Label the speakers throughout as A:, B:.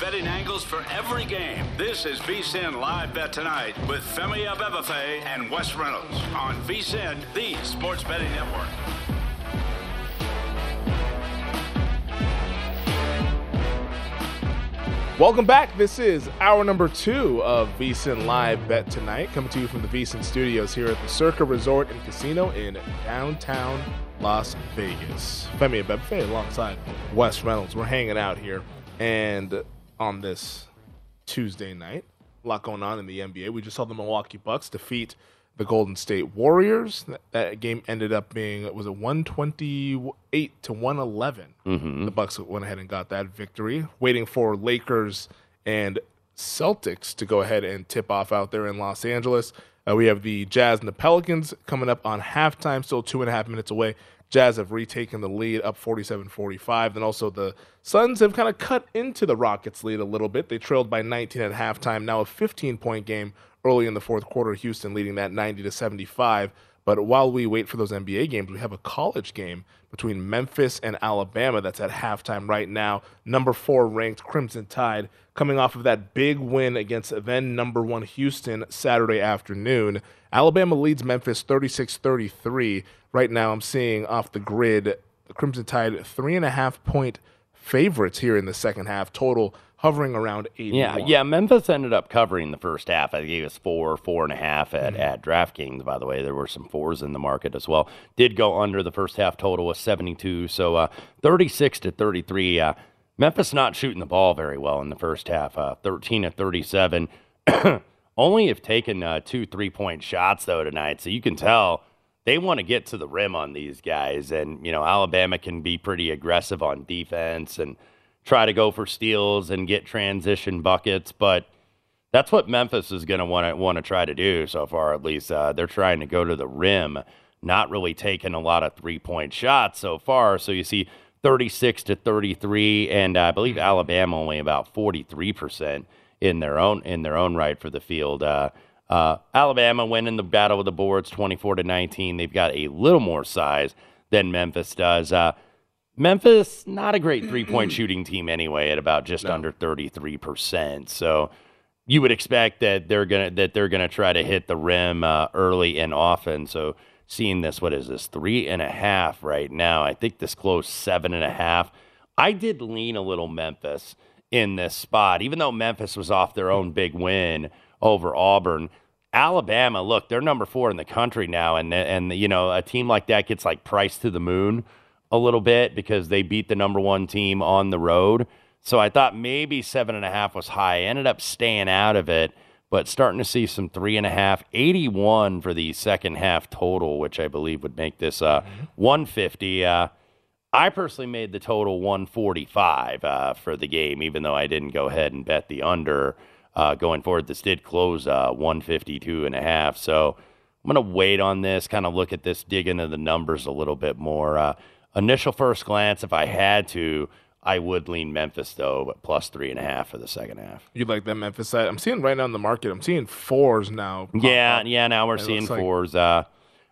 A: Betting angles for every game. This is VSIN Live Bet Tonight with Femi Abebefe and Wes Reynolds on VSIN, the sports betting network.
B: Welcome back. This is hour number two of VSIN Live Bet Tonight, coming to you from the VSIN studios here at the Circa Resort and Casino in downtown Las Vegas. Femi Abebefe alongside Wes Reynolds. We're hanging out here, and on this Tuesday night, a lot going on in the NBA. We just saw the Milwaukee Bucks defeat the Golden State Warriors. That, that game ended up being was a 128 to 111.
C: Mm-hmm.
B: The Bucks went ahead and got that victory. Waiting for Lakers and Celtics to go ahead and tip off out there in Los Angeles. Uh, we have the Jazz and the Pelicans coming up on halftime, still two and a half minutes away. Jazz have retaken the lead up 47 45. Then also the Suns have kind of cut into the Rockets' lead a little bit. They trailed by 19 at halftime, now a 15 point game early in the fourth quarter. Houston leading that 90 to 75. But while we wait for those NBA games, we have a college game between Memphis and Alabama that's at halftime right now. Number four ranked Crimson Tide coming off of that big win against then number one Houston Saturday afternoon. Alabama leads Memphis 36 33. Right now, I'm seeing off the grid Crimson Tide three and a half point favorites here in the second half, total hovering around 80.
C: Yeah, yeah. Memphis ended up covering the first half. I think it was four, four and a half at,
B: Mm-hmm.
C: at DraftKings. By the way, there were some fours in the market as well. Did go under the first half total was 72. So uh, 36 to 33. Uh, Memphis not shooting the ball very well in the first half. Uh, 13 to 37. Only have taken uh, two three point shots though tonight, so you can tell they want to get to the rim on these guys. And you know Alabama can be pretty aggressive on defense and try to go for steals and get transition buckets, but that's what Memphis is going to want to want to try to do so far. At least uh, they're trying to go to the rim, not really taking a lot of three point shots so far. So you see 36 to 33, and I believe Alabama only about 43 percent in their own in their own right for the field. Uh, uh, Alabama winning the battle with the boards 24 to 19. They've got a little more size than Memphis does. Memphis, not a great three point shooting team anyway, at about just under 33%. So you would expect that they're gonna that they're gonna try to hit the rim uh, early and often. So seeing this, what is this three and a half right now? I think this close seven and a half. I did lean a little Memphis in this spot, even though Memphis was off their own big win over Auburn. Alabama, look, they're number four in the country now, and and you know a team like that gets like priced to the moon a little bit because they beat the number one team on the road. So I thought maybe seven and a half was high. I ended up staying out of it, but starting to see some three and a half, 81 for the second half total, which I believe would make this uh, 150. Uh, I personally made the total 145 uh, for the game, even though I didn't go ahead and bet the under uh, going forward. This did close uh, 152 and a half. So I'm going to wait on this, kind of look at this, dig into the numbers a little bit more. Initial first glance, if I had to, I would lean Memphis though, but plus three and a half for the second half.
B: You like that Memphis side? I'm seeing right now in the market. I'm seeing fours now.
C: Yeah,
B: up.
C: yeah. Now we're
B: It
C: seeing
B: looks like-
C: fours. Uh,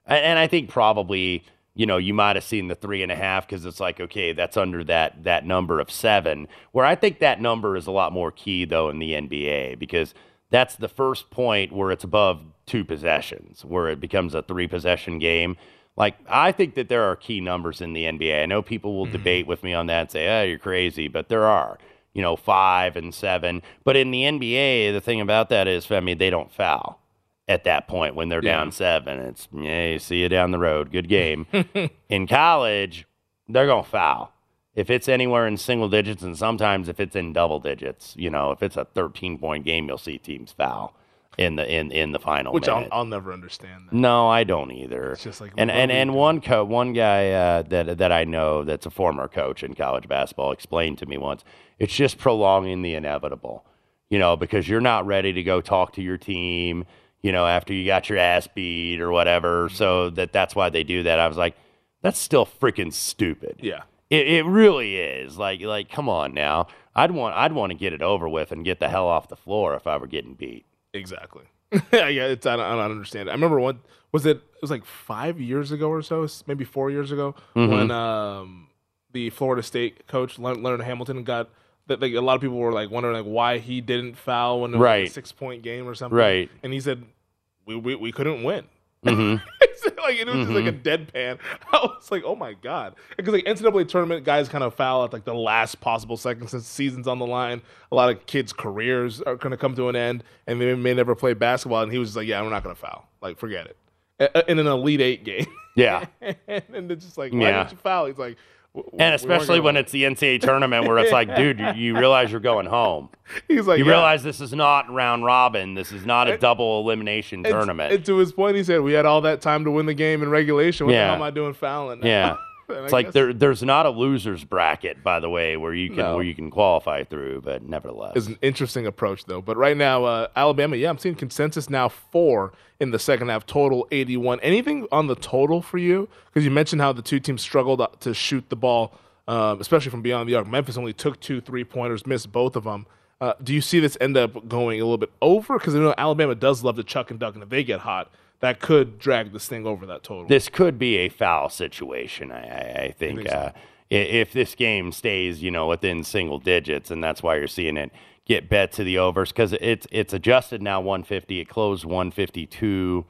C: and I think probably you know you might have seen the three and a half because it's like okay, that's under that that number of seven. Where I think that number is a lot more key though in the NBA because that's the first point where it's above two possessions, where it becomes a three possession game. Like I think that there are key numbers in the NBA. I know people will mm-hmm. debate with me on that and say, "Oh, you're crazy," but there are. You know, five and seven. But in the NBA, the thing about that is, Femi, they don't foul at that point when they're
B: Yeah.
C: down seven. It's yeah, see you down the road. Good game. in college, they're gonna foul. If it's anywhere in single digits, and sometimes if it's in double digits, you know, if it's a 13 point game, you'll see teams foul in the in in the final.
B: which I'll. I'll never understand. That.
C: No, I don't either.
B: It's just like,
C: and and and
B: doing?
C: one co- one guy uh, that that I know that's a former coach in college basketball explained to me once. It's just prolonging the inevitable, you know, because you're not ready to go talk to your team, you know, after you got your ass beat or whatever. So that that's why they do that. I was like, that's still freaking stupid.
B: Yeah.
C: It, it really is. Like like come on now. I'd want I'd want to get it over with and get the hell off the floor if I were getting beat.
B: Exactly. yeah, it's I don't, I don't understand. I remember what was it? It was like five years ago or so, maybe four years ago,
C: Mm-hmm.
B: when um, the Florida State coach Leonard Hamilton got that. Like a lot of people were like wondering like why he didn't foul when it was like, a six point game or something.
C: Right.
B: And he said we we, we couldn't win.
C: Mhm.
B: like it was just like a deadpan. I was like, oh my god, because like NCAA tournament guys kind of foul at like the last possible second since the season's on the line. A lot of kids' careers are going to come to an end, and they may never play basketball. And he was like, yeah, we're not going to foul. Like, forget it. In an elite eight game,
C: Yeah.
B: and it's just like, why
C: Yeah.
B: you foul? He's like, "W- w-
C: And especially when it's the NCAA tournament where it's like, dude, you, you realize you're going home.
B: he's like,
C: You
B: yeah.
C: realize this is not round robin. This is not a
B: And-
C: double elimination
B: And-
C: tournament.
B: And to his point, he said, we had all that time to win the game in regulation. What the hell am I doing fouling? now?"
C: yeah. It's like
B: guess-
C: there, there's not a losers bracket, by the way, where you can
B: No.
C: where you can qualify through, but nevertheless,
B: is an interesting approach though. But right now, uh, Alabama, yeah, I'm seeing consensus now four in the second half, total 81. Anything on the total for you? Because you mentioned how the two teams struggled uh, to shoot the ball, um, especially from beyond the arc. Memphis only took two three pointers, missed both of them. Uh, do you see this end up going a little bit over? Because I know Alabama does love to chuck and duck, and if they get hot, that could drag this thing over that total.
C: this could be a foul situation. I, I, I think
B: think so?
C: uh, i- if this game stays, you know, within single digits, and that's why you're seeing it get bet to the overs because it's it's adjusted now 150. It closed 152.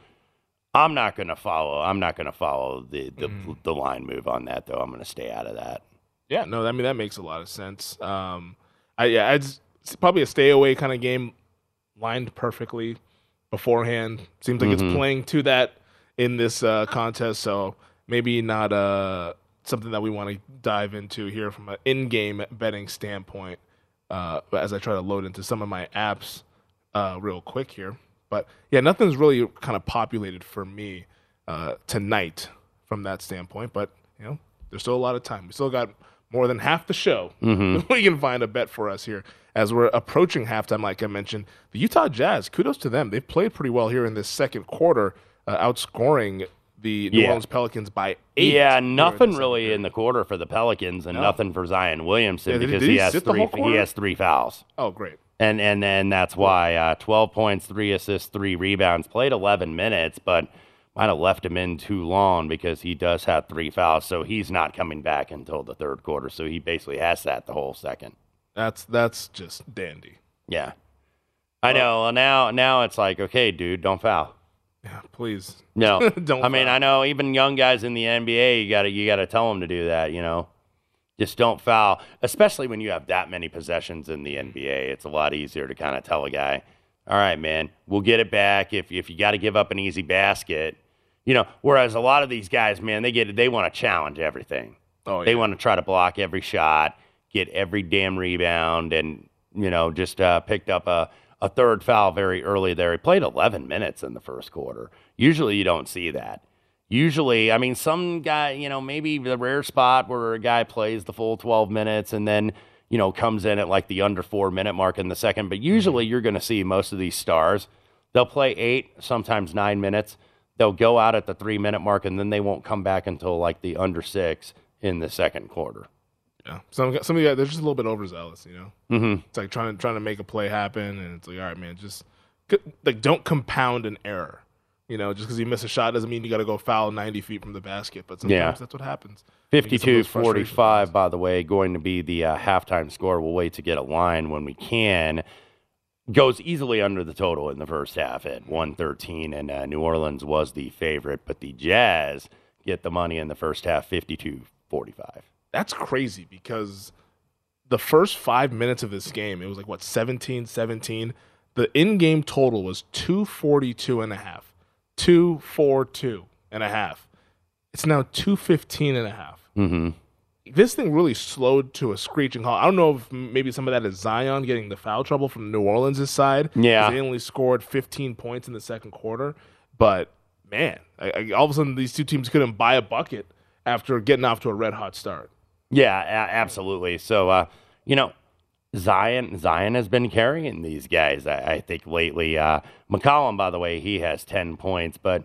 C: I'm not going to follow. I'm not going to follow the the,
B: Mm.
C: the line move on that though. I'm going to stay out of that.
B: Yeah, no, I mean that makes a lot of sense. Um, I yeah, it's probably a stay away kind of game, lined perfectly beforehand. Seems like it's playing to that in this uh, contest, so maybe not uh, something that we want to dive into here from an in-game betting standpoint. Uh, as I try to load into some of my apps uh, real quick here, but yeah, nothing's really kind of populated for me uh, tonight from that standpoint. But you know, there's still a lot of time. We still got more than half the show. we can find a bet for us here as we're approaching halftime. Like I mentioned, the Utah Jazz. Kudos to them. They've played pretty well here in this second quarter, uh, outscoring the New
C: Yeah.
B: Orleans Pelicans by eight.
C: Yeah,
B: here in
C: nothing really in the quarter for the Pelicans, and
B: No.
C: nothing for Zion Williamson
B: Yeah, did-
C: because
B: did
C: he,
B: he
C: has three. He has three fouls.
B: Oh, great.
C: and and and that's why uh, 12 points, three assists, three rebounds. Played 11 minutes, but might have left him in too long because he does have three fouls. So he's not coming back until the third quarter. So he basically has that the whole second.
B: That's that's just dandy.
C: Yeah, I know. Well, now now it's like, okay, dude, don't foul.
B: Yeah, please.
C: No,
B: Don't
C: I mean,
B: foul.
C: I know even young guys in the NBA, you gotta you gotta tell them to do that. You know, just don't foul, especially when you have that many possessions in the NBA. It's a lot easier to kind of tell a guy, all right, man, we'll get it back if if you got to give up an easy basket. You know, whereas a lot of these guys, man, they get they want to challenge everything.
B: Oh,
C: They want to try to block every shot, get every damn rebound, and you know just uh, picked up a a third foul very early there. He played 11 minutes in the first quarter. Usually you don't see that. Usually, I mean, some guy, you know, maybe the rare spot where a guy plays the full 12 minutes and then, you know, comes in at like the under four minute mark in the second. But usually you're going to see most of these stars, they'll play eight, sometimes nine minutes. They'll go out at the three minute mark and then they won't come back until like the under six in the second quarter.
B: Yeah, some some of guys they're just a little bit overzealous, you know.
C: Mm-hmm.
B: It's like trying to trying to make a play happen, and it's like, all right, man, just like don't compound an error. You know, just because you miss a shot doesn't mean you got to go foul ninety feet from the basket. But sometimes
C: Yeah.
B: that's what happens. You get some of
C: 52
B: those frustrations.
C: 45, by the way, going to be the uh, halftime score. We'll wait to get a line when we can. Goes easily under the total in the first half at 113, and uh, New Orleans was the favorite, but the Jazz get the money in the first half 52 45.
B: That's crazy because the first five minutes of this game, it was like what 17, 17. The in-game total was 242 and a half. 242 and a half. It's now 215 and a half.
C: Mm-hmm.
B: This thing really slowed to a screeching halt. I don't know if maybe some of that is Zion getting the foul trouble from New Orleans' side.
C: Yeah.
B: They only scored 15 points in the second quarter. But, man, I, I, all of a sudden these two teams couldn't buy a bucket after getting off to a red hot start.
C: Yeah, a- absolutely. So, uh, you know, Zion Zion has been carrying these guys. I, I think lately. Uh, McCollum, by the way, he has ten points, but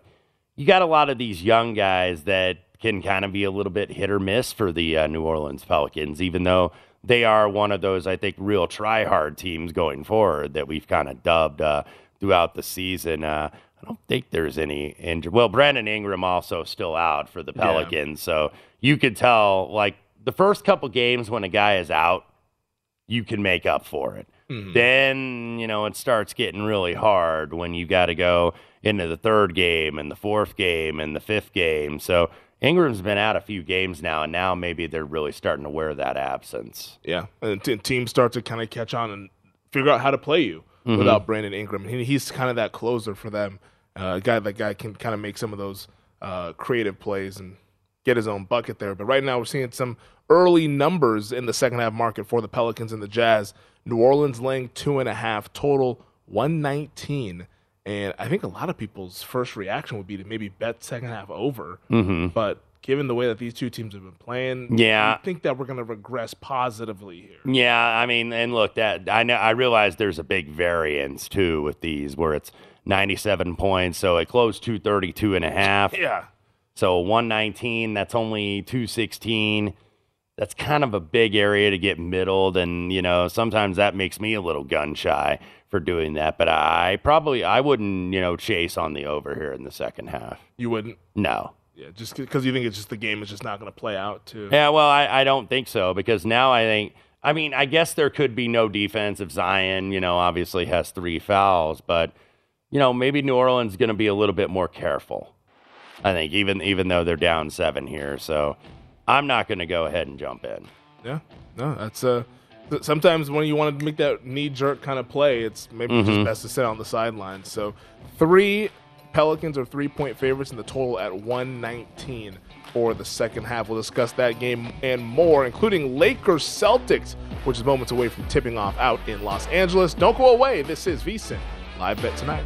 C: you got a lot of these young guys that can kind of be a little bit hit or miss for the uh, New Orleans Pelicans, even though they are one of those I think real try hard teams going forward that we've kind of dubbed uh, throughout the season. Uh, I don't think there's any injury. Well, Brandon Ingram also still out for the
B: Yeah.
C: Pelicans, so you could tell like the first couple games when a guy is out, you can make up for it. Then, you know, it starts getting really hard when you got to go into the third game and the fourth game and the fifth game. So Ingram's been out a few games now, and now maybe they're really starting to wear that absence.
B: Yeah. And t- teams start to kind of catch on and figure out how to play you
C: Mm-hmm.
B: without Brandon Ingram. He, he's kind of that closer for them. Uh, a guy that guy can kind of make some of those uh, creative plays and get his own bucket there. But right now we're seeing some early numbers in the second half market for the Pelicans and the Jazz. New Orleans laying two and a half, total 119. And I think a lot of people's first reaction would be to maybe bet second half over. Mm-hmm. But given the way that these two teams have been playing,
C: Yeah.
B: I think that we're going to regress positively here.
C: Yeah, I mean, and look, that I know I realize there's a big variance too with these where it's 97 points, so it closed 232 and a half.
B: Yeah.
C: So 119, that's only 216. That's kind of a big area to get middled, and you know sometimes that makes me a little gun shy for doing that. But I probably I wouldn't you know chase on the over here in the second half.
B: You wouldn't.
C: No.
B: Yeah, just because you think it's just the game is just not going to play out. Too.
C: Yeah, well, I, I don't think so because now I think I mean I guess there could be no defense if Zion you know obviously has three fouls, but you know maybe New Orleans is going to be a little bit more careful. I think even even though they're down seven here, so I'm not going to go ahead and jump in.
B: Yeah, no, that's uh. Sometimes when you want to make that knee jerk kind of play, it's maybe
C: Mm-hmm.
B: just best to sit on the sidelines. So, three Pelicans are three point favorites in the total at 119 for the second half. We'll discuss that game and more, including Lakers Celtics, which is moments away from tipping off out in Los Angeles. Don't go away. This is VSIN live bet tonight.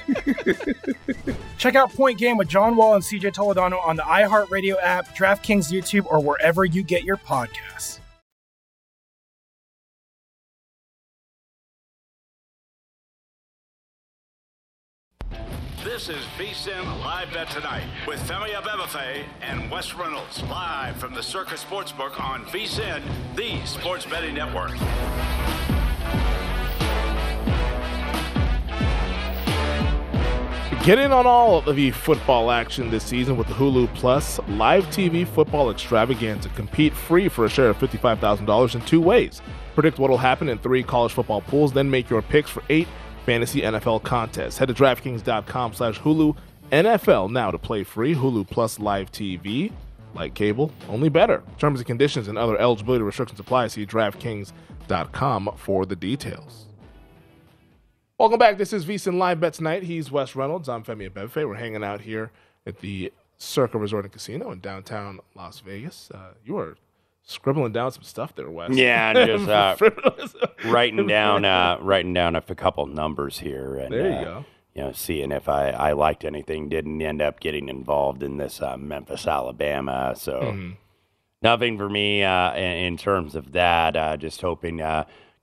D: Check out Point Game with John Wall and CJ Toledano on the iHeartRadio app, DraftKings YouTube, or wherever you get your podcasts.
A: This is VSIN Live Bet Tonight with Femi Abebefe and Wes Reynolds. Live from the Circa Sportsbook on VSIN, the sports betting network.
B: Get in on all of the football action this season with the Hulu Plus live TV football extravaganza. Compete free for a share of $55,000 in two ways. Predict what will happen in three college football pools, then make your picks for eight fantasy NFL contests. Head to DraftKings.com slash Hulu NFL now to play free. Hulu Plus live TV, like cable, only better. Terms and conditions and other eligibility restrictions apply. See DraftKings.com for the details. Welcome back. This is VSiN Live Bet Tonight. He's Wes Reynolds. I'm Femi Abebefe. We're hanging out here at the Circa Resort and Casino in downtown Las Vegas. Uh, you are scribbling down some stuff there, Wes.
C: Yeah, and just uh, writing down uh, writing down a couple numbers here, and
B: There you
C: uh,
B: go.
C: You know, seeing if I, I liked anything. Didn't end up getting involved in this uh, Memphis, Alabama. So
B: Mhm.
C: nothing for me uh, in, in terms of that. Uh, just hoping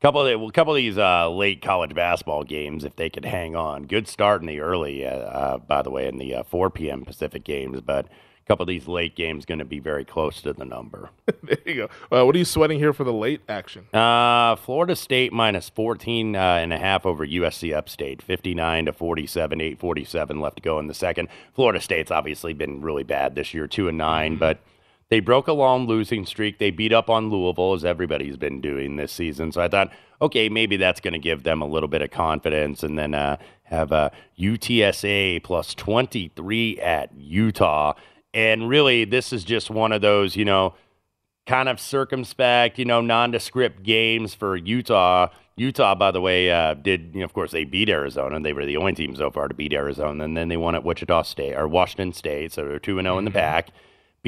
C: couple of well, couple of these uh, late college basketball games if they could hang on. Good start in the early, uh, uh, by the way, in the uh, 4 p.m. Pacific games, but a couple of these late games going to be very close to the number.
B: there you go. Uh, what are you sweating here for the late action?
C: Uh, Florida State minus 14 uh, and a half over USC Upstate, 59 to 47, 847 left to go in the second. Florida State's obviously been really bad this year, 2 and 9, but they broke a long losing streak. They beat up on Louisville, as everybody's been doing this season. So I thought, okay, maybe that's going to give them a little bit of confidence. And then uh, have a UTSA plus 23 at Utah. And really, this is just one of those, you know, kind of circumspect, you know, nondescript games for Utah. Utah, by the way, uh, did you know? Of course, they beat Arizona. They were the only team so far to beat Arizona, and then they won at Wichita State or Washington State, so they're two and zero in the back.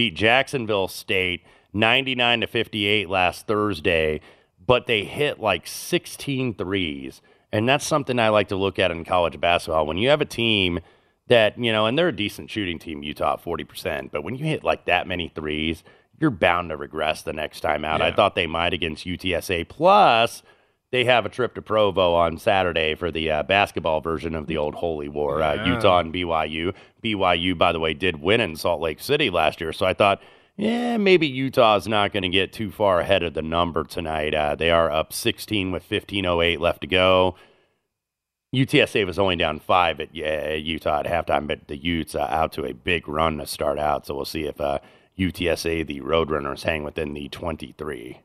C: Beat Jacksonville State ninety nine to fifty eight last Thursday, but they hit like 16 threes, and that's something I like to look at in college basketball. When you have a team that you know, and they're a decent shooting team, Utah, forty percent, but when you hit like that many threes, you're bound to regress the next time out. I thought they might against UTSA. Plus, they have a trip to Provo on Saturday for the uh, basketball version of the old Holy War. Uh, Utah and BYU. BYU, by the way, did win in Salt Lake City last year, so I thought. Yeah, maybe Utah's not going to get too far ahead of the number tonight. Uh, they are up 16 with 15:08 left to go. UTSA was only down five at uh, Utah at halftime, but the Utes uh, out to a big run to start out. So we'll see if uh, UTSA, the Roadrunners, hang within the 23.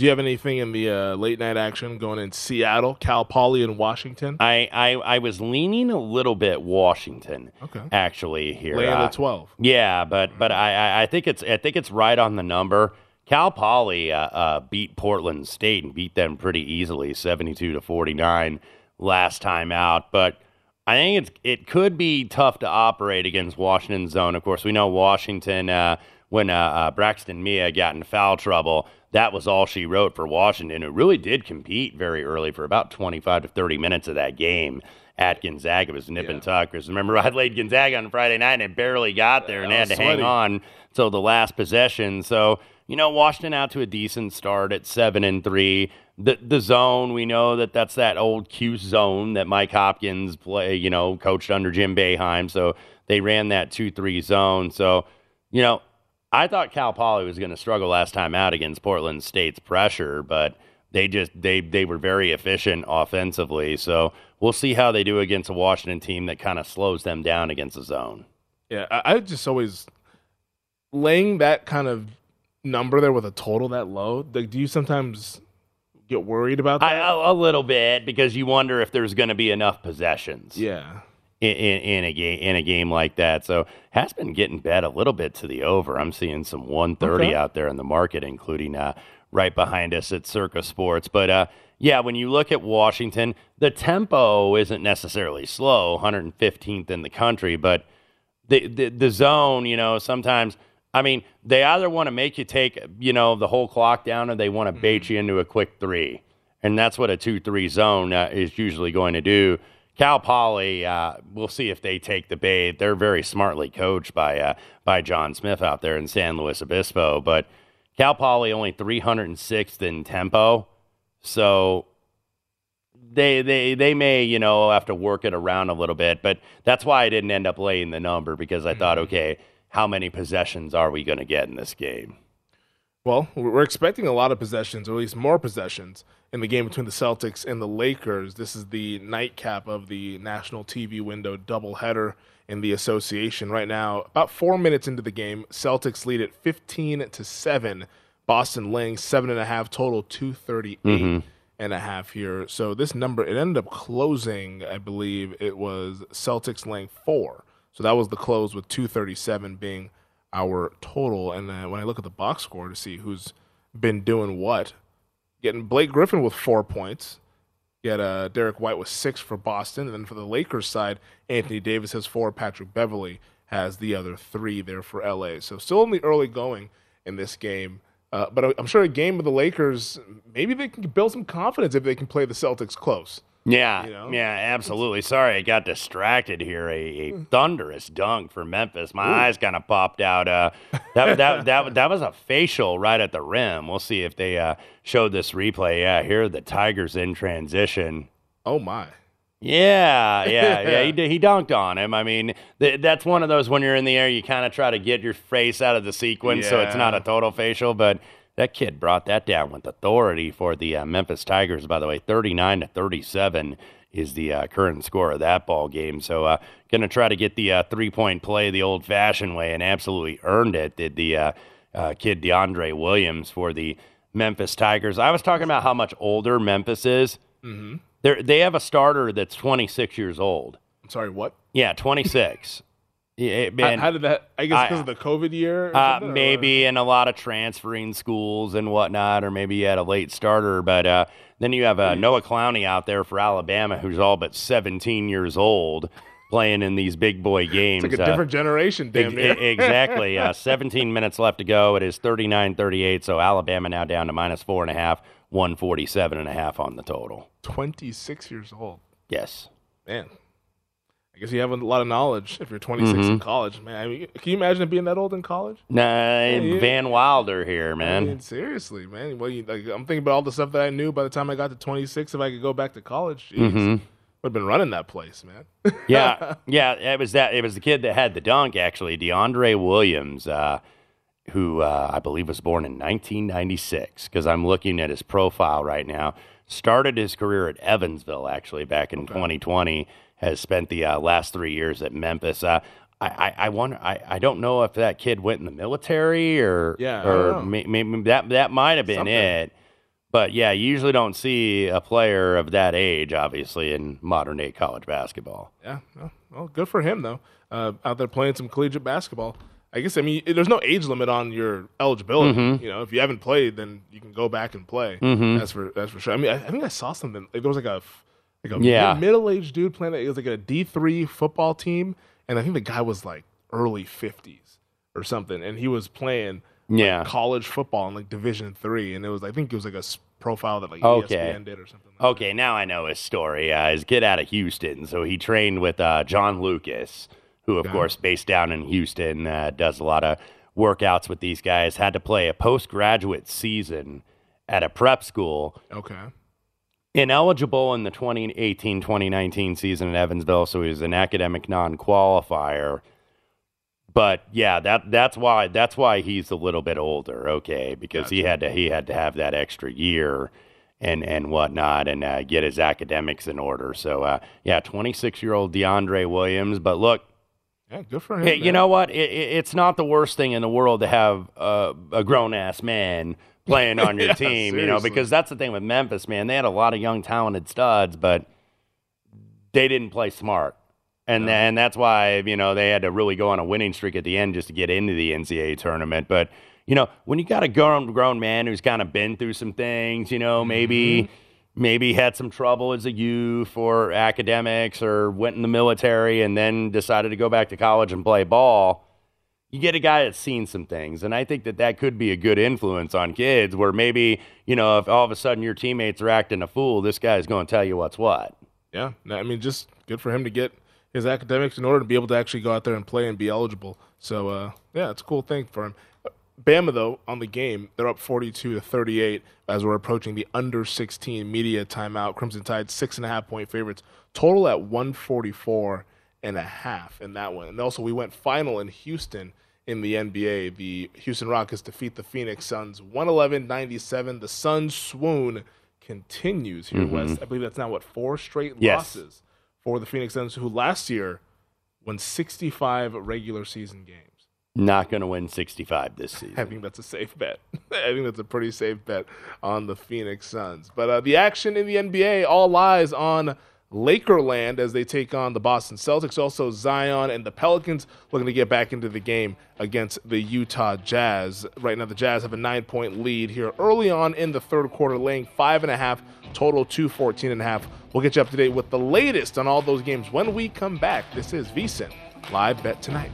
B: Do you have anything in the uh, late night action going in Seattle, Cal Poly, and Washington?
C: I, I, I was leaning a little bit Washington,
B: Okay.
C: actually here.
B: Laying
C: Uh,
B: the 12.
C: Yeah, but but I, I- I think it's I think it's right on the number. Cal Poly uh, uh, beat Portland State and beat them pretty easily, seventy-two to forty-nine last time out. But I think it's it could be tough to operate against Washington's zone. Of course, we know Washington uh, when uh, uh, Braxton Meah got in foul trouble, that was all she wrote for Washington, who really did compete very early for about 25 to 30 minutes of that game at Gonzaga. It was nip and tuck. Because remember, I laid Gonzaga on Friday night and it barely got there and had to
B: sweaty.
C: hang on till the last possession. So, you know, Washington out to a decent start at 7 and 3. The, the zone, we know that that's that old Cuse zone that Mike Hopkins play, you know, coached under Jim Boeheim. So they ran that 2 3 zone. So, you know, I thought Cal Poly was going to struggle last time out against Portland State's pressure, but they just they they were very efficient offensively. So we'll see how they do against a Washington team that kind of slows them down against the zone.
B: Yeah, I, I just always laying that kind of number there with a total that low. Like, do you sometimes get worried about that?
C: a, a little bit because you wonder if there's going to be enough possessions.
B: yeah.
C: In, in, in a game in a game like that. So has been getting bet a little bit to the over. I'm seeing some 130
B: Okay.
C: out there in the market, including uh, right behind us at Circa Sports. But uh, yeah, when you look at Washington, the tempo isn't necessarily slow, 115th in the country, but the, the the zone, you know, sometimes. I mean, they either want to make you take, you know, the whole clock down, or they want to bait you into a quick three, and that's what a two-three zone uh, is usually going to do. Cal Poly, uh, we'll see if they take the bait. They're very smartly coached by uh, by John Smith out there in San Luis Obispo, but Cal Poly only 306th in tempo, so they they they may you know have to work it around a little bit. But that's why I didn't end up laying the number because I thought, okay, how many possessions are we going to get in this game?
B: Well, we're expecting a lot of possessions, or at least more possessions, in the game between the Celtics and the Lakers. This is the nightcap of the national TV window doubleheader in the association. Right now, about four minutes into the game, Celtics lead at 15 to 7. Boston laying seven and a half total, 238
C: Mhm.
B: and a half here. So this number, it ended up closing, I believe it was Celtics laying four. So that was the close with 237 being our total. And then when I look at the box score to see who's been doing what, getting Blake Griffin with four points. You had uh, Derrick White with six for Boston. And then for the Lakers side, Anthony Davis has four. Patrick Beverley has the other three there for LA. So still in the early going in this game. Uh, but I'm sure a game with the Lakers, maybe they can build some confidence if they can play the Celtics close.
C: Yeah,
B: You know?
C: yeah, absolutely. Sorry, I got distracted here. A, a thunderous dunk for Memphis. My
B: Ooh.
C: eyes kind of popped out. Uh, that, that that that was a facial right at the rim. We'll see if they uh, showed this replay. Yeah, here are the Tigers in transition.
B: Oh my!
C: Yeah, yeah, yeah. He, he dunked on him. I mean, th- that's one of those when you're in the air, you kind of try to get your face out of the sequence, so it's not a total facial. But that kid brought that down with authority for the uh, Memphis Tigers. By the way, 39 to 37 is the uh, current score of that ball game. So, uh, going to try to get the uh, three point play the old fashioned way, and absolutely earned it. Did the uh, uh, kid DeAndre Williams for the Memphis Tigers? I was talking about how much older Memphis is.
B: Mm-hmm.
C: They they have a starter that's 26 years old.
B: I'm sorry, what?
C: Yeah, 26. Yeah, it- man,
B: how did that? I guess because of the COVID year. or
C: uh,
B: something, or-
C: maybe in a lot of transferring schools and whatnot, or maybe you had a late starter. But uh, then you have uh, Noah Clowney out there for Alabama, who's all but 17 years old, playing in these big boy games.
B: It's like a
C: Uh,
B: different generation, damn
C: Ex-
B: near.
C: exactly. Uh, 17 minutes left to go. It is 39 38. So Alabama now down to minus four and a half, 147 and a half on the total.
B: 26 years old.
C: Yes.
B: Man, Guess you have a lot of knowledge if you're 26 in
C: Mhm.
B: college, man. I mean, can you imagine being that old in college?
C: Nah,
B: you-
C: Van Wilder here, man.
B: I mean, seriously, man. Well, you, like, I'm thinking about all the stuff that I knew by the time I got to 26. If I could go back to college, jeez,
C: Mhm.
B: would have been running that place, man.
C: yeah, yeah. It was that. It was the kid that had the dunk, actually, DeAndre Williams, uh, who uh, I believe was born in 1996. Because I'm looking at his profile right now. Started his career at Evansville, actually, back in 2020. Has spent the uh, last three years at Memphis. Uh, I, I, I wonder. I, I don't know if that kid went in the military or
B: Yeah,
C: or maybe that that might have been
B: Something.
C: it. But yeah, you usually don't see a player of that age, obviously, in modern day college basketball.
B: Yeah, well, well, good for him though. Uh, out there playing some collegiate basketball. I guess I mean there's no age limit on your eligibility.
C: Mhm.
B: You know, if you haven't played, then you can go back and play.
C: Mhm.
B: That's for that's for sure. I mean, I, I think I saw something. Like, there was like a f- like a
C: Yeah.
B: middle aged dude playing. It was like a D three football team, and I think the guy was like early fifties or something, and he was playing
C: Yeah.
B: college football in like Division three, and it was I think it was like a profile that like
C: Okay.
B: ESPN did or something.
C: Okay, now I know his story. Uh, his kid out of Houston, so he trained with uh, John Lucas, who, of
B: Okay.
C: course, based down in Houston, uh, does a lot of workouts with these guys. Had to play a postgraduate season at a prep school.
B: Okay.
C: Ineligible in the 2018-2019 season in Evansville, so he was an academic non-qualifier. But yeah, that that's why that's why he's a little bit older. Okay, because he had to he had to have that extra year and and whatnot and uh, get his academics in order. So uh, yeah, 26 year old DeAndre Williams. But look,
B: Yeah, good for him.
C: hey, you know what? It, it, it's not the worst thing in the world to have uh, a grown ass man playing on your
B: Yeah,
C: team. You know, because that's the thing with Memphis, man. They had a lot of young talented studs, but they didn't play smart. And and that's why you know they had to really go on a winning streak at the end just to get into the NCAA tournament. But you know when you got a grown grown man who's kind of been through some things, you know maybe mm-hmm. maybe had some trouble as a youth or academics or went in the military and then decided to go back to college and play ball. You get a guy that's seen some things, and I think that that could be a good influence on kids. Where maybe you know if all of a sudden your teammates are acting a fool, this guy's going to tell you what's what.
B: Yeah, I mean, just good for him to get his academics in order to be able to actually go out there and play and be eligible. So, uh, yeah, it's a cool thing for him. Bama, though, on the game, they're up 42 to 38 as we're approaching the under 16 media timeout. Crimson Tide, six and a half point favorites. Total at 144 and a half in that one. And also, we went final in Houston in the NBA. The Houston Rockets defeat the Phoenix Suns 111 97. The Suns swoon continues here,
C: Mhm.
B: Wes. I believe that's now, what, four straight
C: Yes.
B: losses for the Phoenix Suns, who last year won 65 regular season games.
C: Not going to win 65 this season.
B: I think that's a safe bet. I think that's a pretty safe bet on the Phoenix Suns. But uh, the action in the NBA all lies on Lakerland as they take on the Boston Celtics. Also, Zion and the Pelicans looking to get back into the game against the Utah Jazz. Right now, the Jazz have a nine point lead here early on in the third quarter, laying five and a half, total 214 and a half. We'll get you up to date with the latest on all those games when we come back. This is VSIN Live Bet Tonight.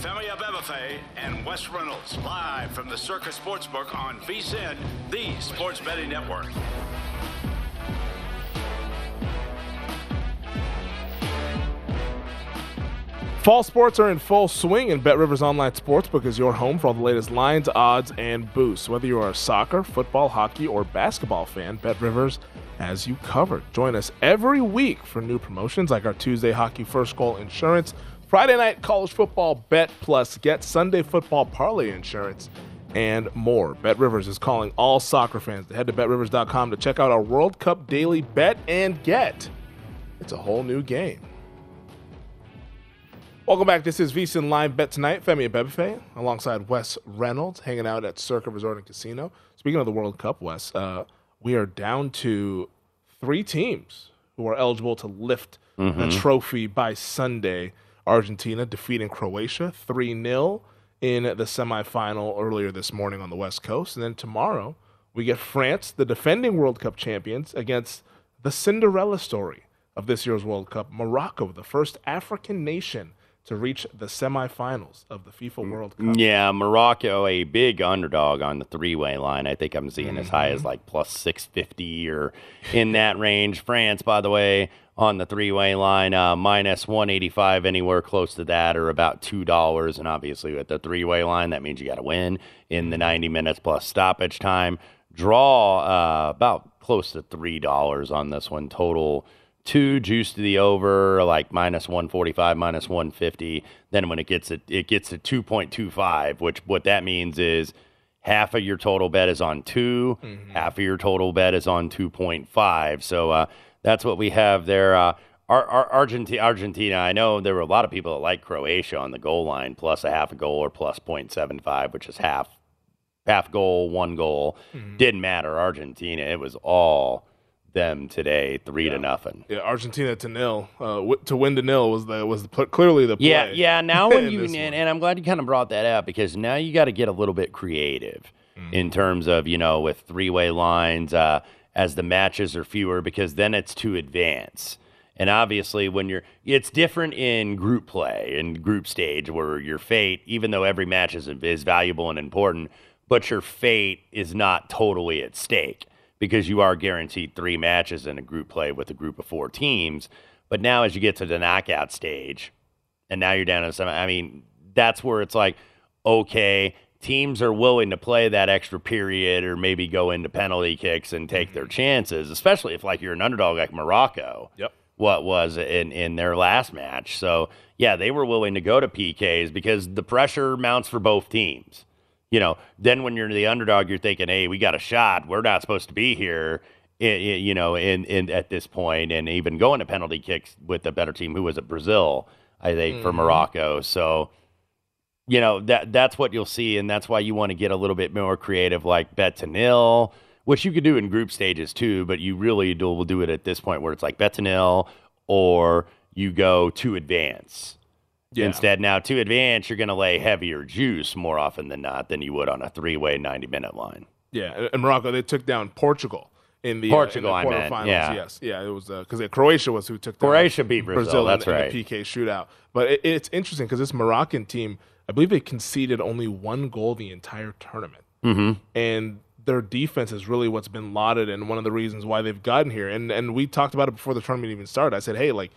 A: Tonight with Femi Abebefe and Wes Reynolds live from the Circa Sportsbook on VSIN, the sports betting network.
B: Fall sports are in full swing, and Bet Rivers Online Sportsbook is your home for all the latest lines, odds, and boosts. Whether you are a soccer, football, hockey, or basketball fan, Bet Rivers has you covered. Join us every week for new promotions like our Tuesday Hockey First Goal Insurance, Friday Night College Football Bet Plus, Get Sunday Football Parlay Insurance, and more. Bet Rivers is calling all soccer fans to head to BetRivers.com to check out our World Cup Daily Bet and Get. It's a whole new game. Welcome back. This is VSIN Live Bet Tonight. Femi Abebefe alongside Wes Reynolds hanging out at Circa Resort and Casino. Speaking of the World Cup, Wes, uh, we are down to three teams who are eligible to lift the
C: Mhm.
B: trophy by Sunday. Argentina defeating Croatia 3 0 in the semifinal earlier this morning on the West Coast. And then tomorrow, we get France, the defending World Cup champions, against the Cinderella story of this year's World Cup, Morocco, the first African nation to reach the semifinals of the FIFA World Cup.
C: Yeah, Morocco, a big underdog on the three way line. I think I'm seeing as high as like plus 650 or in that range. France, by the way, on the three way line, uh, minus 185, anywhere close to that, or about $2. And obviously, with the three way line, that means you got to win in the 90 minutes plus stoppage time. Draw uh, about close to $3 on this one, total two juice to the over like minus 145 minus 150 then when it gets it it gets to 2.25 which what that means is half of your total bet is on 2 half of your total bet is on 2.5 so uh, that's what we have there uh, our, our Argentina, Argentina, I know there were a lot of people that like Croatia on the goal line, plus a half a goal or plus 0.75, which is half half goal, one goal. Didn't matter. Argentina, it was all them today, three to nothing.
B: Yeah, Argentina to nil. Uh, w- to win to nil was the was the, clearly the play.
C: Yeah, yeah. Now when you and, and I'm glad you kind of brought that up because now you got to get a little bit creative
B: Mm.
C: in terms of you know with three way lines uh, as the matches are fewer because then it's to advance. And obviously, when you're, it's different in group play and group stage where your fate, even though every match is, is valuable and important, but your fate is not totally at stake because you are guaranteed three matches in a group play with a group of four teams. But now, as you get to the knockout stage, and now you're down to some, I mean, that's where it's like, okay, teams are willing to play that extra period or maybe go into penalty kicks and take their mm-hmm. chances, especially if like you're an underdog like Morocco.
B: Yep.
C: What was in in their last match. So, yeah, they were willing to go to PKs because the pressure mounts for both teams. You know, then when you're the underdog, you're thinking, "Hey, we got a shot. We're not supposed to be here." you know, in, in at this point, and even going to penalty kicks with the better team, who was it, Brazil, I think, for
B: Mhm.
C: Morocco. So, you know that that's what you'll see, and that's why you want to get a little bit more creative, like bet to nil, which you could do in group stages too. But you really do, will do it at this point where it's like bet to nil, or you go to advance.
B: Yeah.
C: Instead, now to advance, you're going to lay heavier juice more often than not than you would on a three-way ninety-minute line.
B: Yeah, and- Morocco they took down Portugal in the
C: Portugal,
B: uh, in the
C: meant,
B: quarterfinals.
C: yeah.
B: Yes, yeah, it was because Croatia was who took down
C: Croatia beat Brazil,
B: in-
C: that's
B: in,
C: right.
B: the PK shootout. But it, it's interesting because this Moroccan team, I believe they conceded only one goal the entire tournament,
C: Mm-hmm.
B: and their defense is really what's been lauded and one of the reasons why they've gotten here. And and we talked about it before the tournament even started. I said, hey, like.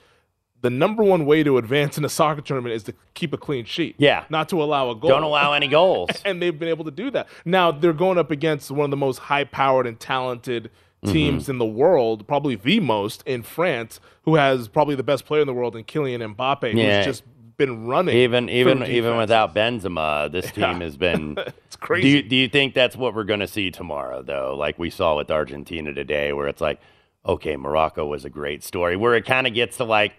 B: The number one way to advance in a soccer tournament is to keep a clean sheet.
C: Yeah.
B: Not to allow a goal.
C: Don't allow any goals.
B: and they've been able to do that. Now they're going up against one of the most high-powered and talented
C: Mm-hmm.
B: teams in the world, probably the most in France, who has probably the best player in the world in Kylian Mbappe,
C: Yeah.
B: who's just been running.
C: Even even even without Benzema, this
B: Yeah.
C: team has been.
B: it's crazy.
C: Do you, do you think that's what we're going to see tomorrow, though? Like we saw with Argentina today, where it's like, okay, Morocco was a great story, where it kind of gets to like,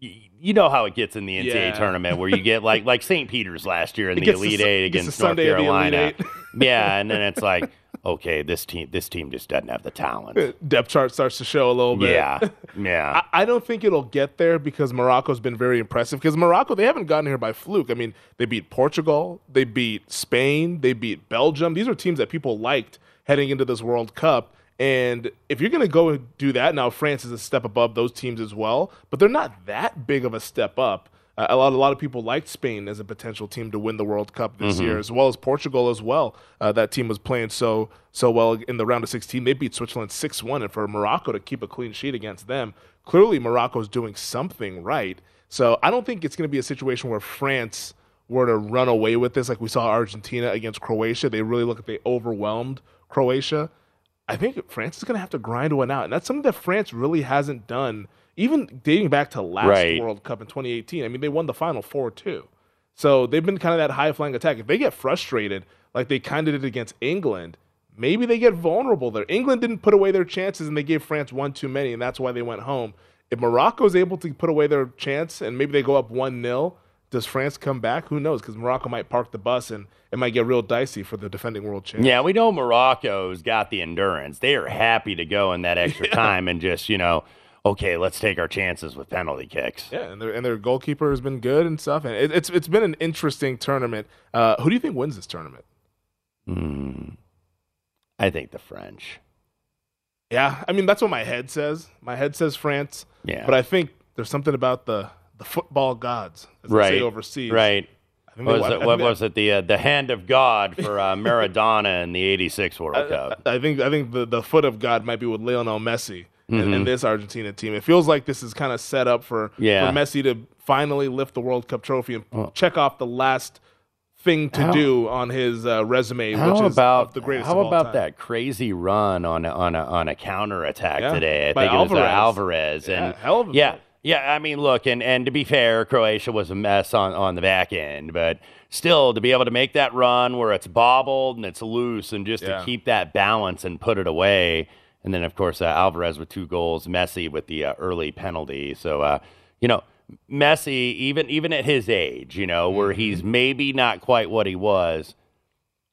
C: you know how it gets in the NCAA
B: Yeah.
C: tournament, where you get like like St. Peter's last year in
B: It
C: the Elite Eight
B: it gets to
C: against North
B: Sunday of the Elite
C: Carolina. Yeah, and then it's like, okay, this team this team just doesn't have the talent.
B: depth chart starts to show a little bit.
C: Yeah, yeah.
B: I, I don't think it'll get there because Morocco's been very impressive. Because Morocco, they haven't gotten here by fluke. I mean, they beat Portugal, they beat Spain, they beat Belgium. These are teams that people liked heading into this World Cup. And if you're going to go and do that, now France is a step above those teams as well, but they're not that big of a step up. Uh, a lot, a lot of people liked Spain as a potential team to win the World Cup this
C: Mhm.
B: year, as well as Portugal as well. Uh, that team was playing so so well in the round of 16. They beat Switzerland 6-1, and for Morocco to keep a clean sheet against them, clearly Morocco's doing something right. So I don't think it's going to be a situation where France were to run away with this, like we saw Argentina against Croatia. They really look like they overwhelmed Croatia. I think France is going to have to grind one out, and that's something that France really hasn't done, even dating back to last
C: Right.
B: World Cup in 2018. I mean, they won the final four two, so they've been kind of that high flying attack. If they get frustrated, like they kind of did against England, maybe they get vulnerable there. England didn't put away their chances, and they gave France one too many, and that's why they went home. If Morocco is able to put away their chance, and maybe they go up one 0 does France come back? Who knows? Because Morocco might park the bus, and it might get real dicey for the defending world champions.
C: Yeah, we know Morocco's got the endurance. They are happy to go in that extra time and just, you know, okay, let's take our chances with penalty kicks.
B: Yeah, and their and their goalkeeper has been good and stuff, and it, it's it's been an interesting tournament. Uh, who do you think wins this tournament?
C: Hmm. I think the French.
B: Yeah, I mean that's what my head says. My head says France.
C: Yeah.
B: but I think there's something about the the football gods, as they say overseas.
C: Right.
B: I think
C: What was
B: I
C: it, what was it? The uh, the hand of God for uh, Maradona in the '86 World Cup.
B: I think I think the, the foot of God might be with Lionel Messi and,
C: Mhm.
B: and this Argentina team. It feels like this is kind of set up for,
C: Yeah.
B: for Messi to finally lift the World Cup trophy and check off the last thing to
C: How-
B: do on his uh, resume,
C: How
B: which is
C: about
B: the greatest.
C: how about
B: time.
C: that crazy run on a, on a on a counter attack
B: Yeah,
C: today? I
B: by
C: think it was uh,
B: Alvarez.
C: Alvarez and
B: Yeah, hell of a
C: yeah. I mean, look, and and to be fair, Croatia was a mess on on the back end, but still to be able to make that run where it's bobbled and it's loose, and just
B: Yeah.
C: to keep that balance and put it away, and then of course uh, Alvarez with two goals, Messi with the uh, early penalty. So uh, you know. Messi, even even at his age, you know, where
B: Mm-hmm.
C: he's maybe not quite what he was,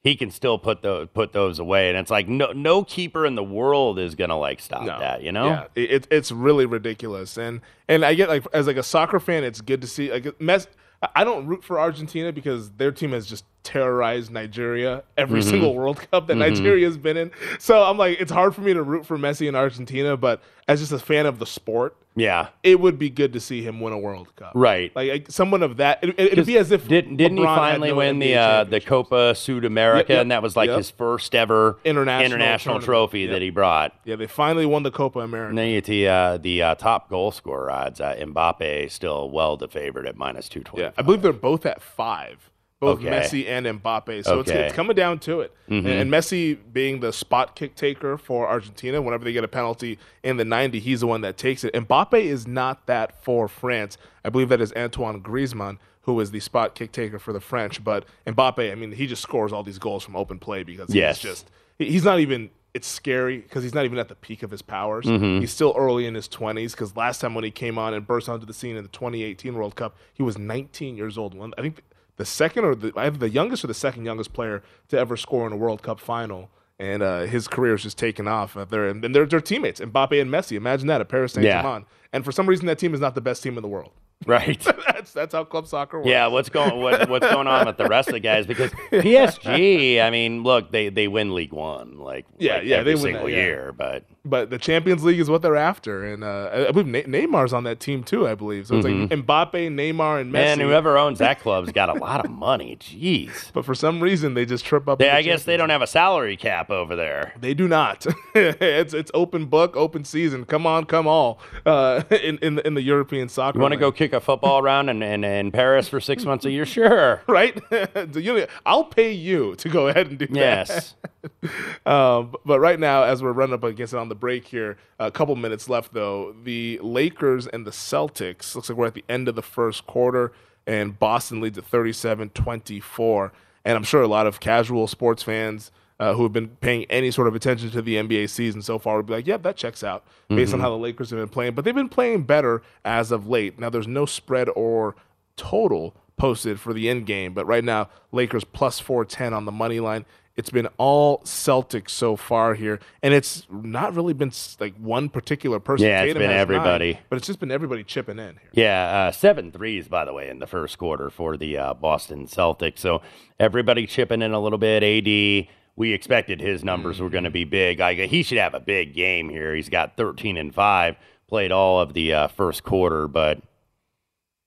C: he can still put those put those away, and it's like no no keeper in the world is gonna like stop that. You know?
B: Yeah, it, it- it's really ridiculous, and and I get like as like a soccer fan, it's good to see like Messi. I don't root for Argentina because their team has just terrorized Nigeria every
C: Mhm.
B: single World Cup that
C: Mhm.
B: Nigeria's been in. So I'm like, it's hard for me to root for Messi in Argentina, but as just a fan of the sport,
C: Yeah.
B: it would be good to see him win a World Cup.
C: Right.
B: Like, like someone of that, it, it'd be as if
C: didn't didn't he finally
B: no
C: win the uh, the Copa Sudamerica,
B: Yep, yep,
C: and that was like
B: yep.
C: his first ever
B: International
C: international trophy that he brought.
B: Yeah, they finally won the Copa America.
C: And then you the uh, the uh, top goal scorer odds. Uh, Mbappe still well the favorite at minus two twenty.
B: Yeah, I believe they're both at five, both
C: Okay.
B: Messi and Mbappe. So it's,
C: Okay.
B: it's coming down to it.
C: Mhm.
B: And, and Messi being the spot kick taker for Argentina, whenever they get a penalty in the 90, he's the one that takes it. Mbappe is not that for France. I believe that is Antoine Griezmann, who is the spot kick taker for the French. But Mbappe, I mean, he just scores all these goals from open play because
C: Yes.
B: he's just, he's not even. It's scary because he's not even at the peak of his powers.
C: Mhm.
B: He's still early in his 20s because last time when he came on and burst onto the scene in the 2018 World Cup, he was 19 years old. I think the second or the either the youngest or the second youngest player to ever score in a World Cup final. And uh, his career is just taken off. Uh, they're, and they're, they're teammates, Mbappe and Messi. Imagine that at Paris Saint Germain. And for some reason, that team is not the best team in the world.
C: Right.
B: that's that's how club soccer works.
C: Yeah, what's going what, what's going on with the rest of the guys? Because PSG, I mean, look, they they win League One like
B: Yeah,
C: like
B: yeah,
C: every
B: they win
C: single
B: that, yeah.
C: year, but
B: But the Champions League is what they're after, and uh, I believe Ne- Neymar's on that team too. I believe so. It's
C: Mhm.
B: like Mbappe, Neymar, and Messi.
C: man, whoever owns that club's got a lot of money. Jeez.
B: But for some reason, they just trip up.
C: They, I guess they don't have a salary cap over there.
B: They do not. it's it's open book, open season. Come on, come all. Uh, in in the, in the European soccer.
C: You want to go kick a football around in, in, in Paris for six months a year? Sure.
B: right? Do you- I'll pay you to go ahead and do
C: Yes.
B: that. um, but right now, as we're running up against it on the break here, a couple minutes left though. The Lakers and the Celtics looks like we're at the end of the first quarter, and Boston leads at 37-24. And I'm sure a lot of casual sports fans. Uh, who have been paying any sort of attention to the NBA season so far would be like, "Yep, that checks out," based on
C: Mhm.
B: how the Lakers have been playing. But they've been playing better as of late. Now, there's no spread or total posted for the end game, but right now Lakers plus 410 on the money line. It's been all Celtics so far here, and it's not really been like one particular person.
C: Yeah, it's
B: Tatum
C: been
B: has nine,
C: everybody.
B: but it's just been everybody chipping in. Here.
C: Yeah, uh, seven threes, by the way, in the first quarter for the uh, Boston Celtics. So everybody chipping in a little bit. AD, we expected his numbers were going to be big. I, he should have a big game here. He's got 13 and 5, played all of the uh, first quarter, but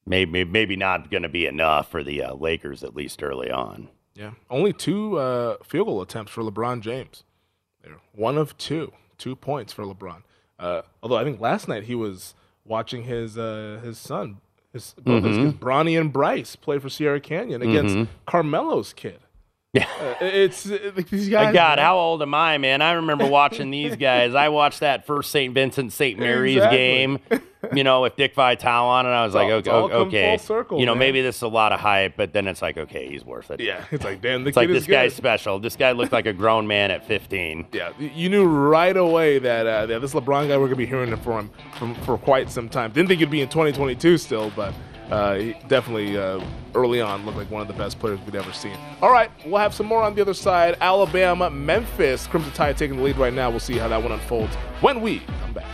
C: maybe, maybe not going to be enough for the uh, Lakers, at least early on.
B: Yeah, only two uh, field goal attempts for LeBron James. There, one of two, two points for LeBron. Uh, although I think last night he was watching his uh, his son, his, both his kids, Bronny and Bryce, play for Sierra Canyon against
C: Mhm.
B: Carmelo's kid. Yeah, it's uh, like these guys.
C: God, how old am I, man? I remember watching these guys. I watched that first St. Vincent St. Mary's
B: Exactly.
C: game, you know, with Dick Vitale on, and I was like,
B: all-
C: okay, okay.
B: circle,
C: you know,
B: man.
C: maybe this is a lot of hype, but then it's like, okay, he's worth it.
B: Yeah, it's like damn, the
C: It's like this
B: is
C: guy's special. This guy looked like a grown man at 15.
B: Yeah, you knew right away that uh, that this LeBron guy we're gonna be hearing it from him from for quite some time. Didn't think it'd be in 2022 still, but uh, definitely uh, early on looked like one of the best players we'd ever seen. All right, we'll have some more on the other side. Alabama, Memphis, Crimson Tide taking the lead right now. We'll see how that one unfolds when we come back.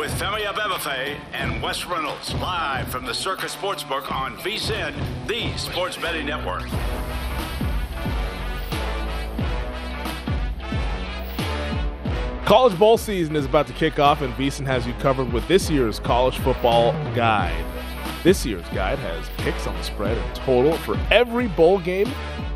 A: With Femi Abebefe and Wes Reynolds, live from the Circa Sportsbook on VSIN, the sports betting network.
B: College bowl season is about to kick off, and VSIN has you covered with this year's college football guide. This year's guide has picks on the spread and total for every bowl game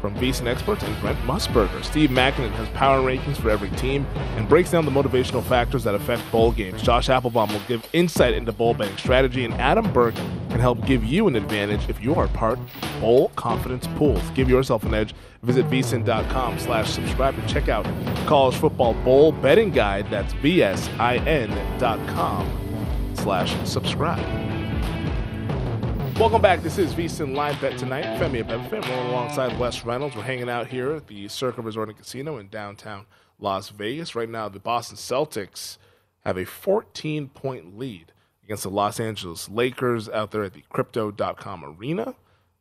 B: from VSIN experts and Brent Musburger. Steve Makinen has power rankings for every team and breaks down the motivational factors that affect bowl games. Josh Appelbaum will give insight into bowl betting strategy, and Adam Burke can help give you an advantage if you are part of bowl confidence pools. Give yourself an edge. Visit vsin.com slash subscribe and check out College Football Bowl Betting Guide. That's vsin.com slash subscribe. Welcome back. This is VSIN Live Bet Tonight. Femi. Rolling alongside Wes Reynolds. We're hanging out here at the Circa Resort and Casino in downtown Las Vegas. Right now, the Boston Celtics have a 14 point lead against the Los Angeles Lakers out there at the Crypto.com Arena.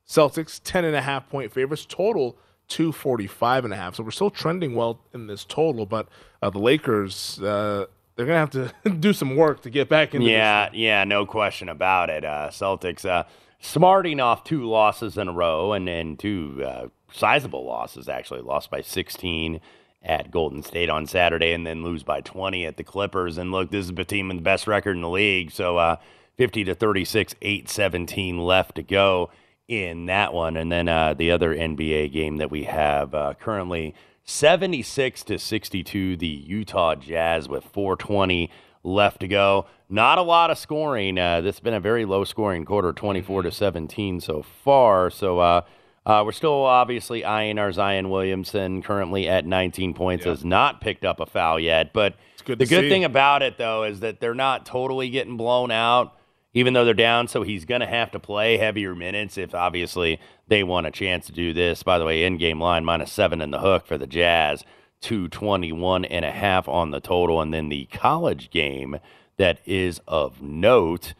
B: Celtics, 10.5 point favorites. Total 245 and a half. So we're still trending well in this total, but uh, the Lakers, uh, they're going to have to do some work to get back into
C: Yeah, yeah, no question about it. Uh, Celtics uh, smarting off two losses in a row and, then two uh, sizable losses, actually. Lost by 16 at Golden State on Saturday and then lose by 20 at the Clippers. And look, this is a team with the best record in the league. So uh, 50 to 36, 8 17 left to go in that one. And then uh, the other NBA game that we have uh, currently 76 to 62, the Utah Jazz with 420 left to go. Not a lot of scoring. Uh, this has been a very low scoring quarter, 24 to 17 so far. So uh, uh, we're still obviously eyeing our Zion Williamson, currently at 19 points, has not picked up a foul yet. But
B: good
C: the good
B: see.
C: thing about it, though, is that they're not totally getting blown out, even though they're down. So he's going to have to play heavier minutes if obviously they want a chance to do this. By the way, in game line, minus seven in the hook for the Jazz, 221 and a half on the total. And then the college game that is of note.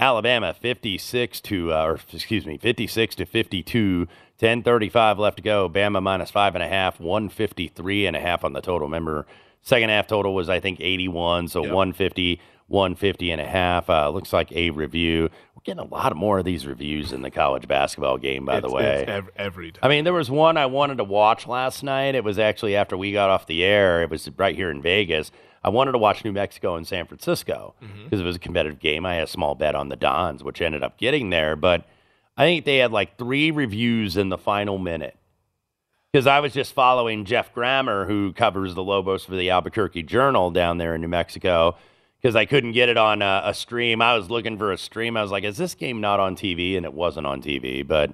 C: Alabama 56 to, uh, or excuse me, 56 to 52, 10:35 left to go. Bama minus five and a half, 153 and a half on the total. Remember, second half total was I think 81, so 150, 150 and a half. Uh, looks like a review. We're getting a lot more of these reviews in the college basketball game, by the way.
B: it's ev- every time.
C: I mean, there was one I wanted to watch last night. It was actually after we got off the air. It was right here in Vegas. I wanted to watch New Mexico and San Francisco because it was a competitive game. I had a small bet on the Dons, which ended up getting there. But I think they had like three reviews in the final minute because I was just following Geoff Grammer, who covers the Lobos for the Albuquerque Journal down there in New Mexico, because I couldn't get it on a, a stream. I was looking for a stream. I was like, is this game not on TV? And it wasn't on TV. But,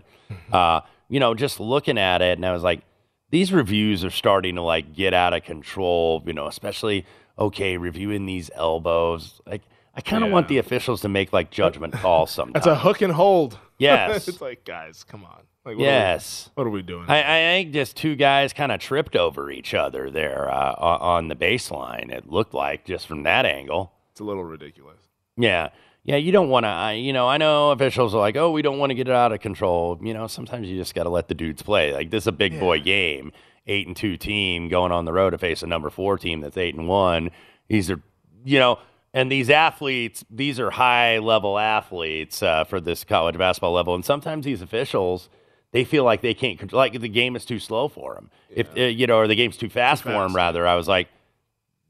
C: uh, you know, just looking at it, and I was like, these reviews are starting to like get out of control, you know, especially, okay, reviewing these elbows. Like, I kind of want the officials to make like judgment calls sometimes.
B: That's a hook and hold.
C: Yes.
B: it's like, guys, come on. Like, what
C: yes.
B: Are we, what are we doing?
C: I, I think just two guys kind of tripped over each other there uh, on the baseline. It looked like just from that angle.
B: It's a little ridiculous.
C: Yeah. Yeah, you don't want to, I you know, I know officials are like, oh, we don't want to get it out of control. You know, sometimes you just got to let the dudes play. Like, this is a big boy game, eight and two team going on the road to face a number four team that's eight and one. These are, you know, and these athletes, these are high level athletes uh, for this college basketball level. And sometimes these officials, they feel like they can't control, like the game is too slow for them. If, uh, you know, or the game's too fast for them, rather. I was like,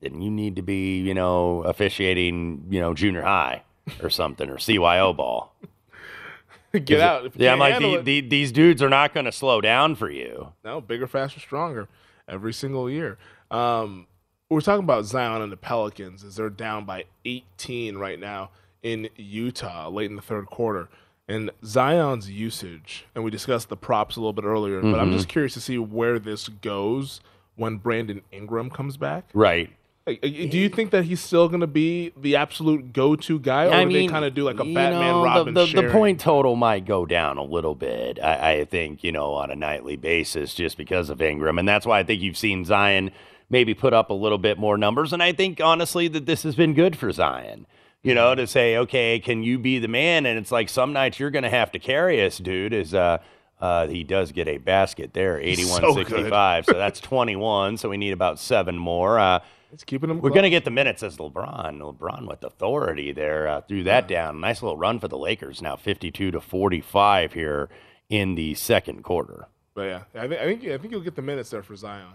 C: then you need to be, you know, officiating, you know, junior high or something or CYO ball.
B: Get out. You
C: yeah, I'm like, the, the, these dudes are not going to slow down for you.
B: No, bigger, faster, stronger every single year. Um, we're talking about Zion and the Pelicans as they're down by 18 right now in Utah late in the third quarter. And Zion's usage, and we discussed the props a little bit earlier, but I'm
C: Mhm.
B: just curious to see where this goes when Brandon Ingram comes back.
C: Right.
B: Uh, Do you think that he's still going to be the absolute go-to guy, or
C: I
B: do
C: mean,
B: they kind of do like a Batman
C: know, the-
B: Robin?
C: The, the,
B: sharing?
C: point total might go down a little bit, I, I think, you know, on a nightly basis just because of Ingram. And that's why I think you've seen Zion maybe put up a little bit more numbers. And I think, honestly, that this has been good for Zion, you know, to say, okay, can you be the man? And it's like some nights you're going to have to carry us, dude, is, uh, uh, he does get a basket there,
B: He's so
C: 81 so that's 21. So we need about seven more. Uh,
B: it's keeping him
C: We're going to get the minutes as LeBron. LeBron with authority there uh, threw that down. Nice little run for the Lakers now, 52 to 45 here in the second quarter.
B: But yeah, I think I think I think you'll get the minutes there for Zion.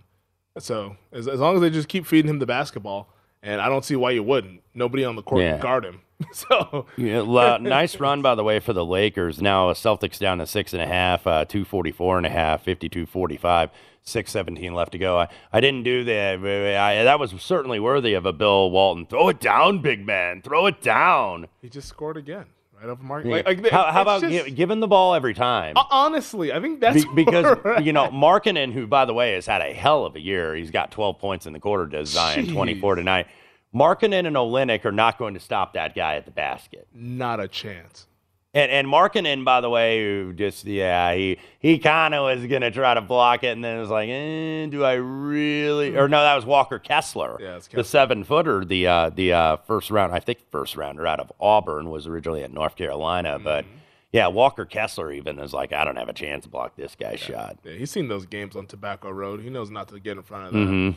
B: So as, as long as they just keep feeding him the basketball, and I don't see why you wouldn't. Nobody on the court
C: Yeah.
B: can guard him. so
C: Yeah, nice run, by the way, for the Lakers. Now, uh, Celtics down to six and a half, uh, 244 and a half, 52 45, 617 left to go. I, I didn't do that. I, that was certainly worthy of a Bill Walton. Throw it down, big man. Throw it down.
B: he just scored again, right over Mark.
C: Yeah.
B: Like, like,
C: how how about
B: just-
C: gi- give him the ball every time?
B: honestly? I think that's
C: Be- because you know Markkanen, who by the way has had a hell of a year, he's got 12 points in the quarter to Zion,
B: Jeez.
C: 24 tonight. Markkanen and Olynyk are not going to stop that guy at the basket.
B: not a chance.
C: And and Markkanen, by the way, who just yeah, he he kind of was gonna try to block it, and then it was like, eh, do I really? Or no, that was Walker Kessler,
B: Yeah, it's
C: the seven footer, the uh, the uh, first round, I think first rounder out of Auburn was originally at North Carolina, but
B: Mm-hmm.
C: Yeah, Walker Kessler even is like, I don't have a chance to block this guy's shot.
B: Yeah, he's seen those games on Tobacco Road. He knows not to get in front of that
C: Mhm.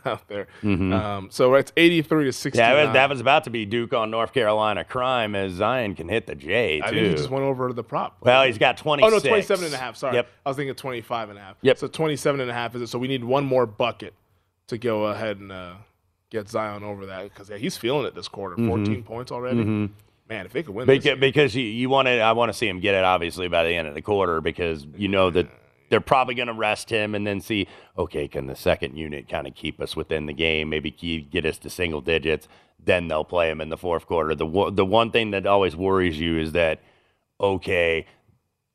B: out there.
C: Mhm.
B: Um, so it's 83 to 69.
C: Yeah, that was, that was about to be Duke on North Carolina crime as Zion can hit the J too.
B: I think he just went over to the prop.
C: Well, he's got
B: Oh, no, 27 and a half. Sorry.
C: Yep.
B: I was thinking 25 and a half.
C: Yep.
B: So 27 and a half is it. So we need one more bucket to go ahead and uh, get Zion over that because yeah, he's feeling it this quarter.
C: Mhm.
B: 14 points already. Man, if they could win this.
C: Because, because you, you want to, I want to see him get it obviously by the end of the quarter because you know that they're probably going to rest him and then see, okay, can the second unit kind of keep us within the game? Maybe keep, get us to single digits. Then they'll play him in the fourth quarter. The the one thing that always worries you is that, okay,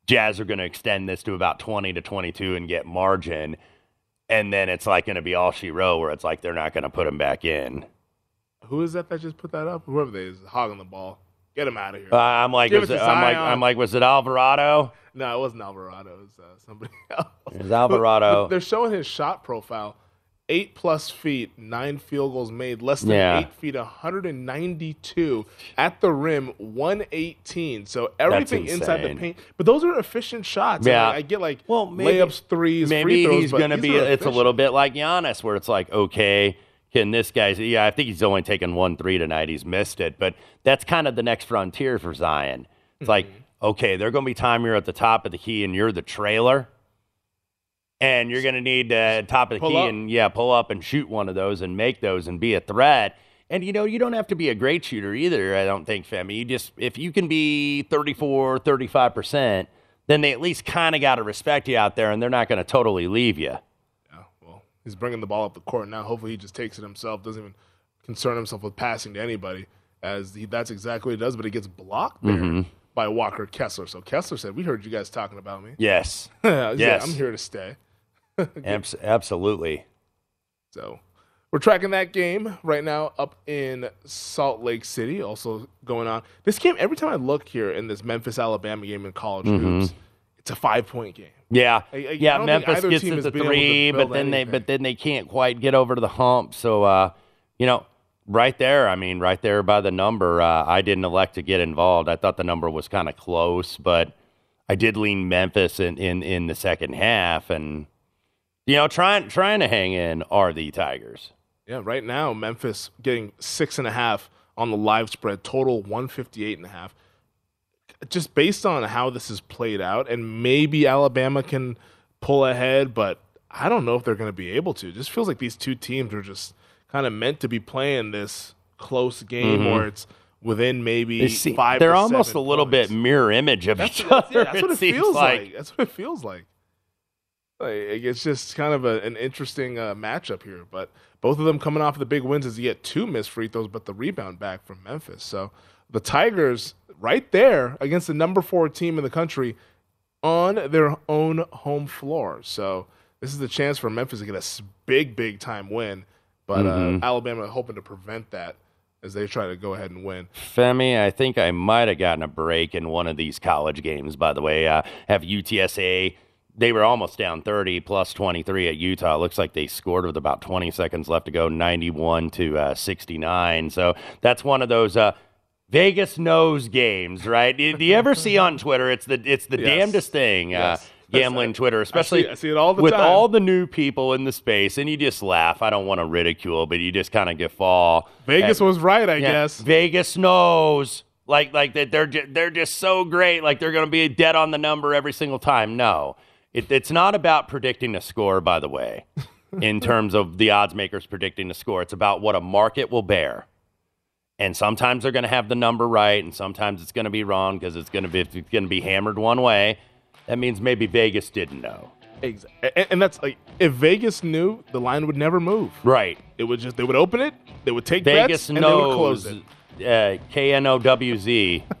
C: Jazz are going to extend this to about twenty to twenty two and get margin, and then it's like going to be all she wrote where it's like they're not going to put him back in.
B: Who is that that just put that up? Whoever they is hogging the ball. Get him out of here.
C: Uh, I'm like,
B: it
C: I'm like, I'm like, was it Alvarado?
B: No, it wasn't Alvarado. It was uh, somebody else.
C: It was Alvarado.
B: They're showing his shot profile. Eight plus feet, nine field goals made, less than
C: Yeah.
B: eight feet, 192 at the rim, 118. So everything inside the paint. But those are efficient shots.
C: Yeah.
B: I, I get like
C: Well, maybe-
B: layups, threes,
C: Maybe
B: free throws.
C: he's going to be. It's a little bit like Giannis, where it's like, okay, can this guy's? Yeah, I think he's only taken one three tonight. He's missed it, but that's kind of the next frontier for Zion. It's like,
B: Mm-hmm.
C: okay, there're going to be time you're at the top of the key and you're the trailer. And you're going to need uh, top of the
B: Pull
C: key
B: up.
C: and yeah, pull up and shoot one of those and make those and be a threat. And you know, you don't have to be a great shooter either, I don't think, Femi. You just if you can be 34, 35%, then they at least kind of got to respect you out there and they're not going to totally leave you.
B: He's bringing the ball up the court now. Hopefully, he just takes it himself. Doesn't even concern himself with passing to anybody, as he, that's exactly what he does. But he gets blocked there
C: Mhm.
B: by Walker Kessler. So Kessler said, "We heard you guys talking about me."
C: Yes.
B: He's like,
C: yes.
B: I'm here to stay.
C: Abs- absolutely.
B: So we're tracking that game right now up in Salt Lake City. Also going on this game. Every time I look here in this Memphis Alabama game in college
C: Mhm.
B: hoops, it's a five point game.
C: Yeah,
B: I- I- I
C: yeah.
B: don't
C: Memphis gets it to
B: able to
C: three, but then they but then they can't quite get over to the hump. So uh, you know, right there. I mean, right there by the number. Uh, I didn't elect to get involved. I thought the number was kind of close, but I did lean Memphis in, in in the second half, and you know, trying trying to hang in are the Tigers.
B: Yeah, right now Memphis getting six and a half on the live spread, total 158 and a half. Just based on how this is played out, and maybe Alabama can pull ahead, but I don't know if they're going to be able to. It just feels like these two teams are just kind of meant to be playing this close game,
C: Mhm.
B: or it's within maybe
C: They see-
B: five.
C: they're
B: to
C: almost a little
B: points.
C: bit mirror image of
B: That's,
C: each
B: that's-
C: other.
B: that's what it, feels like. That's what it feels like. Like, it's just kind of a, an interesting uh, matchup here. But both of them coming off the big wins as you get two missed free throws, but the rebound back from Memphis. So the Tigers right there against the number four team in the country on their own home floor. So this is the chance for Memphis to get a big, big time win. But
C: Mhm.
B: uh, Alabama hoping to prevent that as they try to go ahead and win.
C: Femi, I think I might have gotten a break in one of these college games, by the way. Uh, have UTSA, they were almost down 30 plus 23 at Utah. It looks like they scored with about 20 seconds left to go, 91 to uh, 69. So that's one of those. Uh, Vegas knows games, right? Do you ever see on Twitter? It's the it's the
B: Yes.
C: damnedest thing.
B: Yes.
C: Uh, gambling Twitter, especially
B: I see it all the
C: with
B: time.
C: all the new people in the space, and you just laugh. I don't want to ridicule, but you just kind of guffaw.
B: Vegas
C: at-
B: was right, I
C: yeah,
B: guess.
C: Vegas knows. Like like that they're they're just so great. Like they're going to be dead on the number every single time. No, it, it's not about predicting a score. By the way, in terms of the odds makers predicting the score, it's about what a market will bear. And sometimes they're going to have the number right, and sometimes it's going to be wrong because it's going to be it's going to be hammered one way. That means maybe Vegas didn't know.
B: Exactly. And, that's like if Vegas knew, the line would never move.
C: Right.
B: It would just they would open it, they would take
C: Vegas
B: bets, and they would close
C: knows.
B: it.
C: Uh, K N O W Z.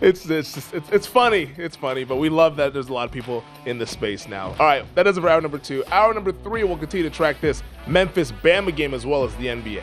B: It's it's, just, it's it's funny. It's funny, but we love that there's a lot of people in the space now. All right, that is it for hour number two. Hour number three, we'll continue to track this Memphis Bama game as well as the NBA.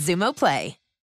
E: Xumo Play.